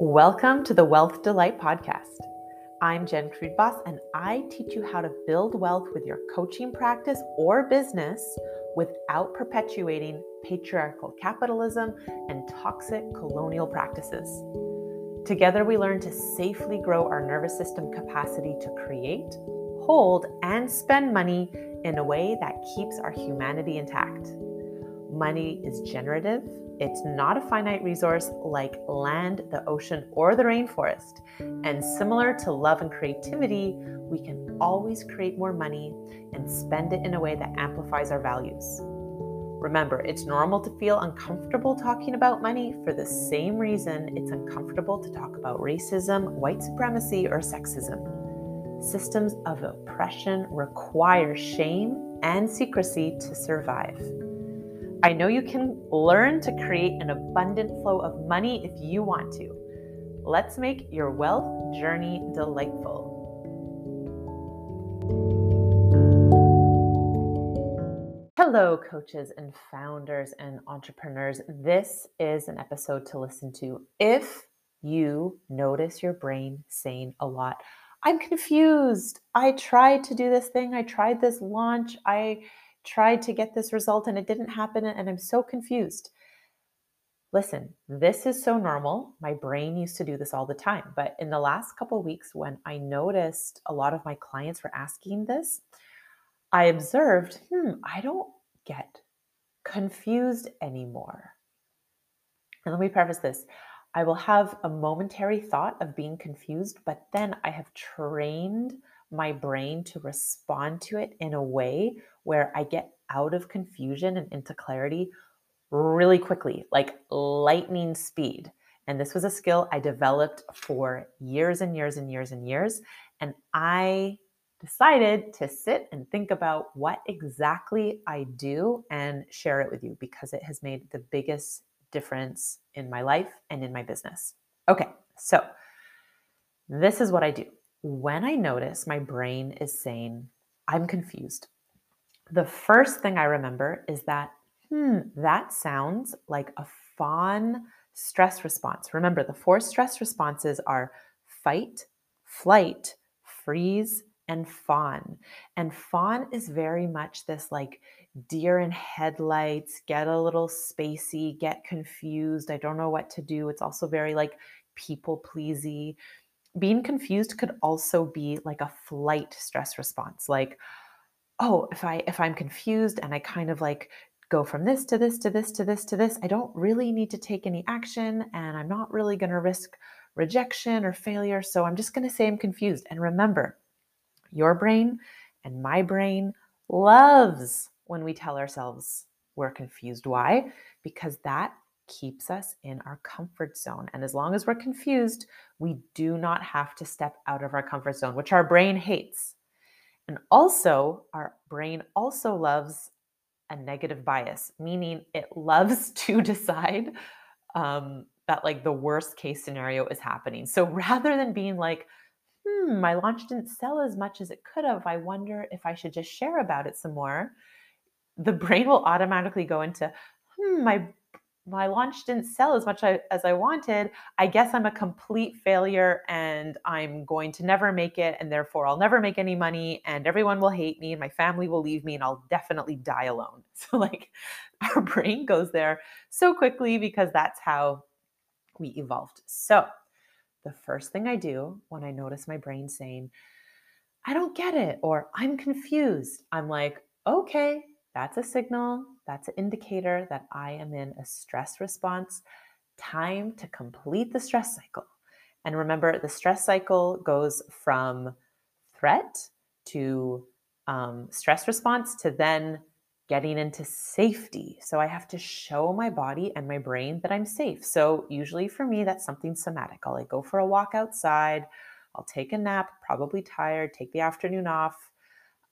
Welcome to the Wealth Delight Podcast. I'm Jen Kruidbos, and I teach you how to build wealth with your coaching practice or business without perpetuating patriarchal capitalism and toxic colonial practices. Together, we learn to safely grow our nervous system capacity to create, hold, and spend money in a way that keeps our humanity intact. Money is generative it's not a finite resource like land, the ocean, or the rainforest. And similar to love and creativity, we can always create more money and spend it in a way that amplifies our values. Remember, it's normal to feel uncomfortable talking about money for the same reason it's uncomfortable to talk about racism, white supremacy, or sexism. Systems of oppression require shame and secrecy to survive. I know you can learn to create an abundant flow of money if you want to. Let's make your wealth journey delightful. Hello, coaches and founders and entrepreneurs. This is an episode to listen to if you notice your brain saying a lot. I'm confused. I tried to do this thing. I tried this launch. I tried to get this result and it didn't happen and I'm so confused. Listen, this is so normal. My brain used to do this all the time. But in the last couple weeks, when I noticed a lot of my clients were asking this, I observed, hmm, I don't get confused anymore. And let me preface this I will have a momentary thought of being confused, but then I have trained my brain to respond to it in a way where I get out of confusion and into clarity really quickly, like lightning speed. And this was a skill I developed for years and years and years and years. And I decided to sit and think about what exactly I do and share it with you because it has made the biggest difference in my life and in my business. Okay, so this is what I do when I notice my brain is saying, I'm confused, the first thing I remember is that, hmm, that sounds like a fawn stress response. Remember, the four stress responses are fight, flight, freeze, and fawn. And fawn is very much this like deer in headlights, get a little spacey, get confused, I don't know what to do. It's also very like people pleasy being confused could also be like a flight stress response like oh if i if i'm confused and i kind of like go from this to this to this to this to this i don't really need to take any action and i'm not really going to risk rejection or failure so i'm just going to say i'm confused and remember your brain and my brain loves when we tell ourselves we're confused why because that keeps us in our comfort zone. And as long as we're confused, we do not have to step out of our comfort zone, which our brain hates. And also, our brain also loves a negative bias, meaning it loves to decide um, that like the worst case scenario is happening. So rather than being like, hmm, my launch didn't sell as much as it could have, I wonder if I should just share about it some more, the brain will automatically go into, hmm, my my launch didn't sell as much as I wanted. I guess I'm a complete failure and I'm going to never make it. And therefore, I'll never make any money and everyone will hate me and my family will leave me and I'll definitely die alone. So, like, our brain goes there so quickly because that's how we evolved. So, the first thing I do when I notice my brain saying, I don't get it or I'm confused, I'm like, okay, that's a signal, that's an indicator that I am in a stress response. Time to complete the stress cycle. And remember, the stress cycle goes from threat to um, stress response to then getting into safety. So I have to show my body and my brain that I'm safe. So usually for me, that's something somatic. I'll like go for a walk outside. I'll take a nap, probably tired, take the afternoon off,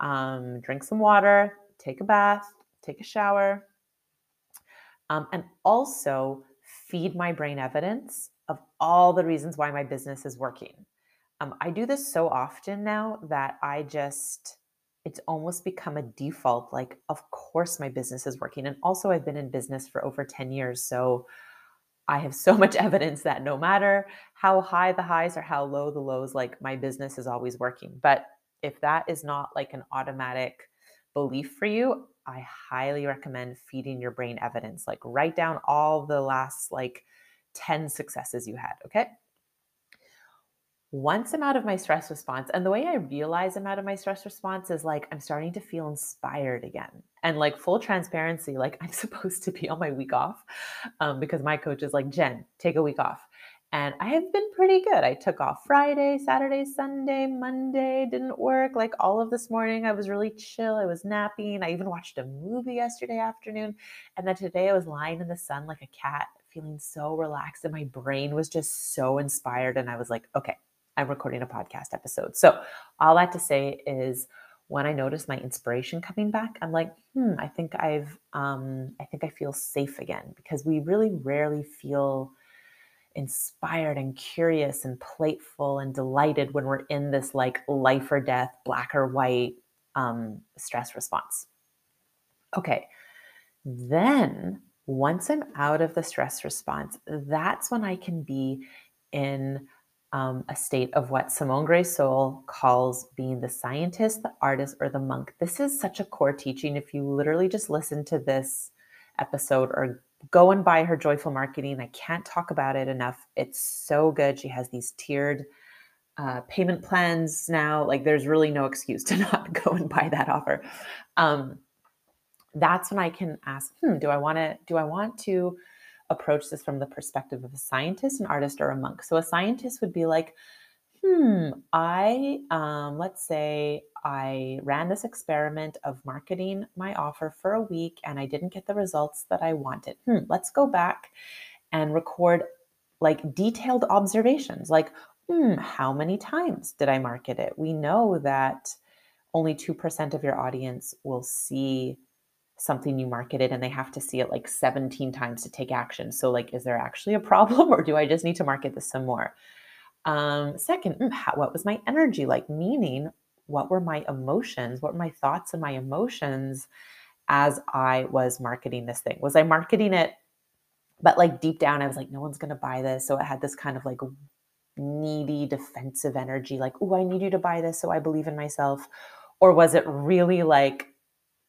um, drink some water, take a bath, take a shower, um, and also feed my brain evidence of all the reasons why my business is working. Um, I do this so often now that I just, it's almost become a default. Like, of course, my business is working. And also, I've been in business for over 10 years. So I have so much evidence that no matter how high the highs or how low the lows, like my business is always working. But if that is not like an automatic belief for you, I highly recommend feeding your brain evidence. Like write down all the last like 10 successes you had, okay? Once I'm out of my stress response, and the way I realize I'm out of my stress response is like I'm starting to feel inspired again. And like full transparency, like I'm supposed to be on my week off um, because my coach is like, Jen, take a week off. And I have been pretty good. I took off Friday, Saturday, Sunday, Monday, didn't work. Like all of this morning, I was really chill. I was napping. I even watched a movie yesterday afternoon. And then today, I was lying in the sun like a cat, feeling so relaxed. And my brain was just so inspired. And I was like, okay, I'm recording a podcast episode. So, all that to say is, when I notice my inspiration coming back, I'm like, hmm, I think I've, um, I think I feel safe again because we really rarely feel inspired and curious and playful and delighted when we're in this like life or death, black or white um, stress response. Okay, then once I'm out of the stress response, that's when I can be in um, a state of what Simone Grace Seol calls being the scientist, the artist, or the monk. This is such a core teaching. If you literally just listen to this episode or go and buy her Joyful Marketing. I can't talk about it enough. It's so good. She has these tiered uh, payment plans now. Like, there's really no excuse to not go and buy that offer. Um, that's when I can ask, hmm, do I want to do I want to approach this from the perspective of a scientist, an artist, or a monk? So a scientist would be like, hmm, I um, let's say I ran this experiment of marketing my offer for a week and I didn't get the results that I wanted. Hmm, let's go back and record like detailed observations like, hmm, how many times did I market it? We know that only 2% of your audience will see something you marketed and they have to see it like 17 times to take action. So, like, is there actually a problem or do I just need to market this some more? Um, second, how, what was my energy like? Meaning, what were my emotions? What were my thoughts and my emotions as I was marketing this thing? Was I marketing it, but like deep down, I was like, no one's going to buy this. So it had this kind of like needy defensive energy, like, oh, I need you to buy this. So I believe in myself. Or was it really like,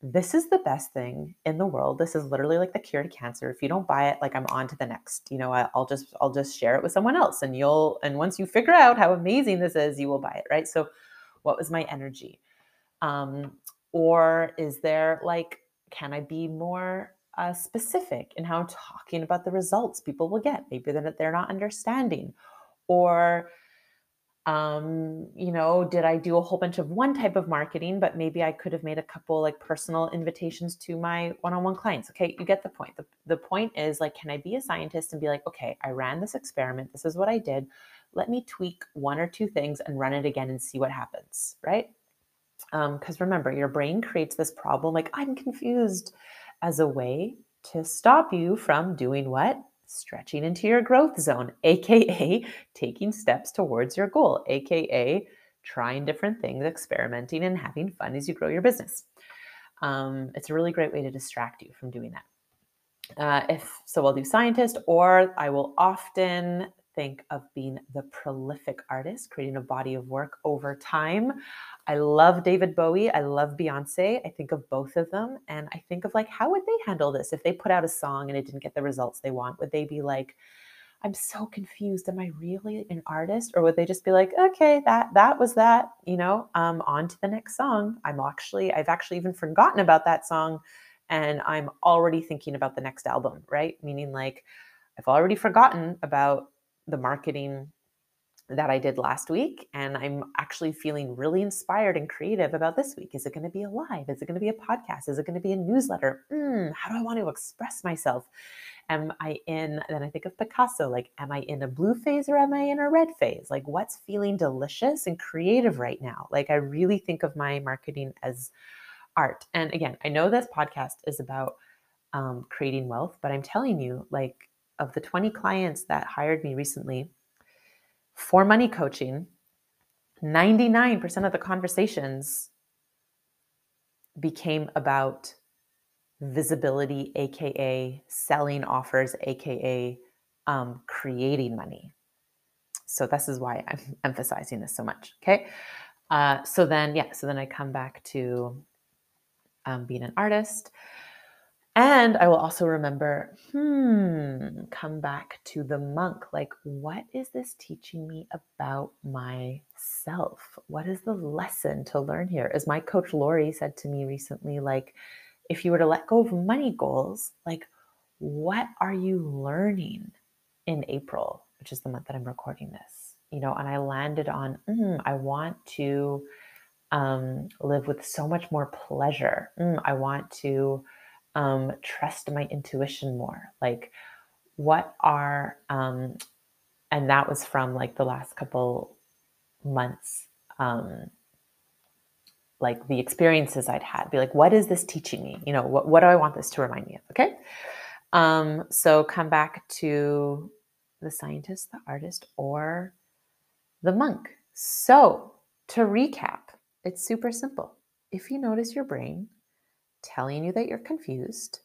this is the best thing in the world. This is literally like the cure to cancer. If you don't buy it, like I'm on to the next. You know, I'll just I'll just share it with someone else and you'll and once you figure out how amazing this is, you will buy it, right? So what was my energy? Um, or is there like, can I be more uh, specific in how I'm talking about the results people will get? Maybe that they're not understanding. Or, um, you know, did I do a whole bunch of one type of marketing, but maybe I could have made a couple like personal invitations to my one-on-one clients. Okay, you get the point. The, the point is like, can I be a scientist and be like, okay, I ran this experiment. This is what I did let me tweak one or two things and run it again and see what happens, right? Because um, remember, your brain creates this problem like, I'm confused, as a way to stop you from doing what? Stretching into your growth zone, AKA taking steps towards your goal, AKA trying different things, experimenting, and having fun as you grow your business. Um, it's a really great way to distract you from doing that. Uh, if so, I'll do scientist, or I will often think of being the prolific artist, creating a body of work over time. I love David Bowie. I love Beyonce. I think of both of them and I think of like, how would they handle this if they put out a song and it didn't get the results they want? Would they be like, I'm so confused. Am I really an artist? Or would they just be like, okay, that that was that, you know, um, on to the next song. I'm actually, I've actually even forgotten about that song and I'm already thinking about the next album, right? Meaning like I've already forgotten about the marketing that I did last week. And I'm actually feeling really inspired and creative about this week. Is it going to be a live? Is it going to be a podcast? Is it going to be a newsletter? Mm, how do I want to express myself? Am I in, then I think of Picasso, like, am I in a blue phase or am I in a red phase? Like, what's feeling delicious and creative right now? Like, I really think of my marketing as art. And again, I know this podcast is about um, creating wealth, but I'm telling you, like, of the 20 clients that hired me recently for money coaching, 99% of the conversations became about visibility, AKA selling offers, AKA um, creating money. So this is why I'm emphasizing this so much. Okay. Uh, so then, yeah, so then I come back to um, being an artist. And I will also remember, hmm, come back to the monk. Like, what is this teaching me about myself? What is the lesson to learn here? As my coach Lori said to me recently, like, if you were to let go of money goals, like, what are you learning in April, which is the month that I'm recording this? You know, and I landed on, mm, I want to um, live with so much more pleasure. Mm, I want to um, trust my intuition more. Like, what are, um, and that was from like the last couple months, um, like the experiences I'd had. Be like, what is this teaching me? You know, what, what do I want this to remind me of? Okay. Um, so come back to the scientist, the artist, or the monk. So to recap, it's super simple. If you notice your brain telling you that you're confused,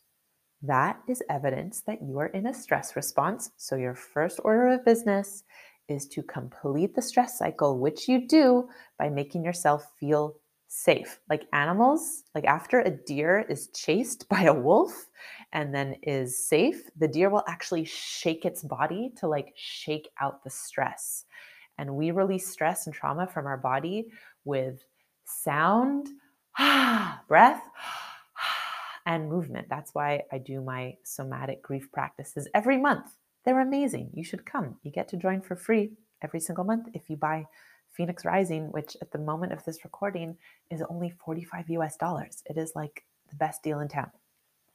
that is evidence that you are in a stress response. So, your first order of business is to complete the stress cycle, which you do by making yourself feel safe. Like animals, like after a deer is chased by a wolf and then is safe, the deer will actually shake its body to like shake out the stress. And we release stress and trauma from our body with sound, breath, and movement. That's why I do my somatic grief practices every month. They're amazing. You should come. You get to join for free every single month if you buy Phoenix Rising, which at the moment of this recording is only 45 US dollars. It is like the best deal in town.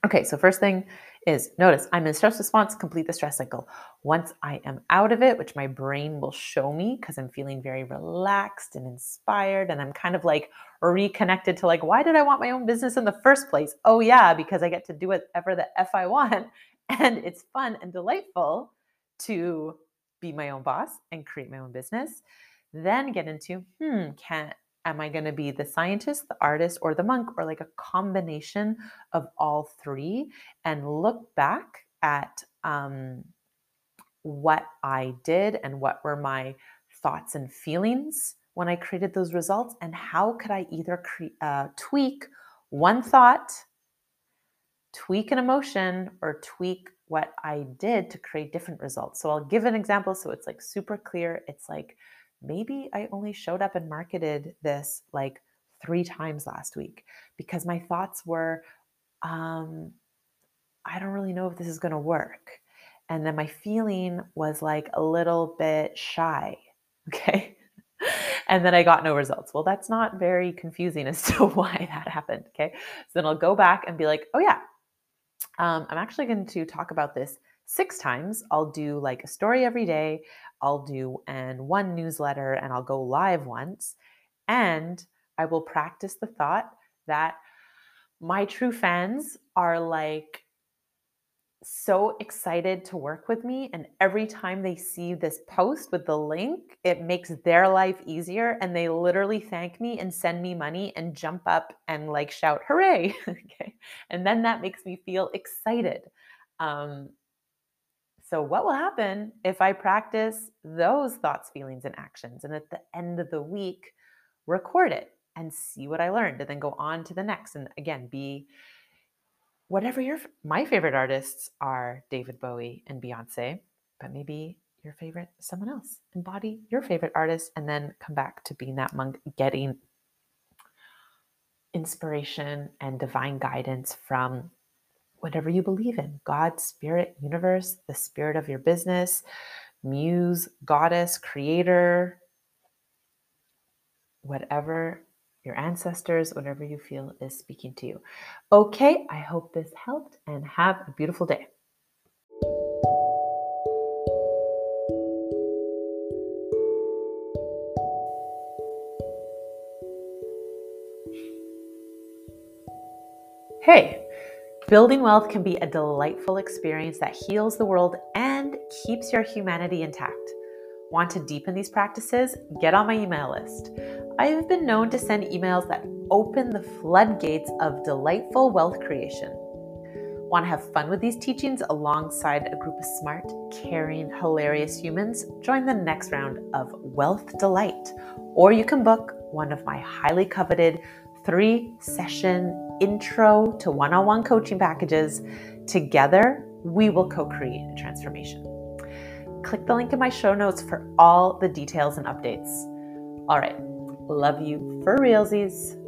Okay, so first thing is notice I'm in stress response, complete the stress cycle. Once I am out of it, which my brain will show me because I'm feeling very relaxed and inspired, and I'm kind of like reconnected to like, why did I want my own business in the first place? Oh, yeah, because I get to do whatever the F I want. And it's fun and delightful to be my own boss and create my own business. Then get into, hmm, can am I going to be the scientist, the artist, or the monk, or like a combination of all three? And look back at um, what I did and what were my thoughts and feelings when I created those results, and how could I either cre- uh, tweak one thought, tweak an emotion, or tweak what I did to create different results. So I'll give an example so it's like super clear. It's like, maybe I only showed up and marketed this like three times last week because my thoughts were, um, I don't really know if this is going to work. And then my feeling was like a little bit shy. Okay. and then I got no results. Well, that's not very confusing as to why that happened. Okay. So then I'll go back and be like, oh, yeah, um, I'm actually going to talk about this six times. I'll do like a story every day. I'll do and one newsletter and I'll go live once. And I will practice the thought that my true fans are like so excited to work with me. And every time they see this post with the link, it makes their life easier. And they literally thank me and send me money and jump up and like shout, hooray. okay. And then that makes me feel excited. Um, so, what will happen if I practice those thoughts, feelings, and actions? And at the end of the week, record it and see what I learned, and then go on to the next. And again, be whatever your my favorite artists are David Bowie and Beyonce, but maybe your favorite someone else. Embody your favorite artist, and then come back to being that monk, getting inspiration and divine guidance from whatever you believe in God, spirit, universe, the spirit of your business, muse, goddess, creator, whatever your ancestors, whatever you feel is speaking to you. Okay, I hope this helped and have a beautiful day. Hey, Building wealth can be a delightful experience that heals the world and keeps your humanity intact. Want to deepen these practices? Get on my email list. I have been known to send emails that open the floodgates of delightful wealth creation. Want to have fun with these teachings alongside a group of smart, caring, hilarious humans? Join the next round of Wealth Delight. Or you can book one of my highly coveted three session intro to one on one coaching packages. Together, we will co create a transformation. Click the link in my show notes for all the details and updates. All right, love you for realsies.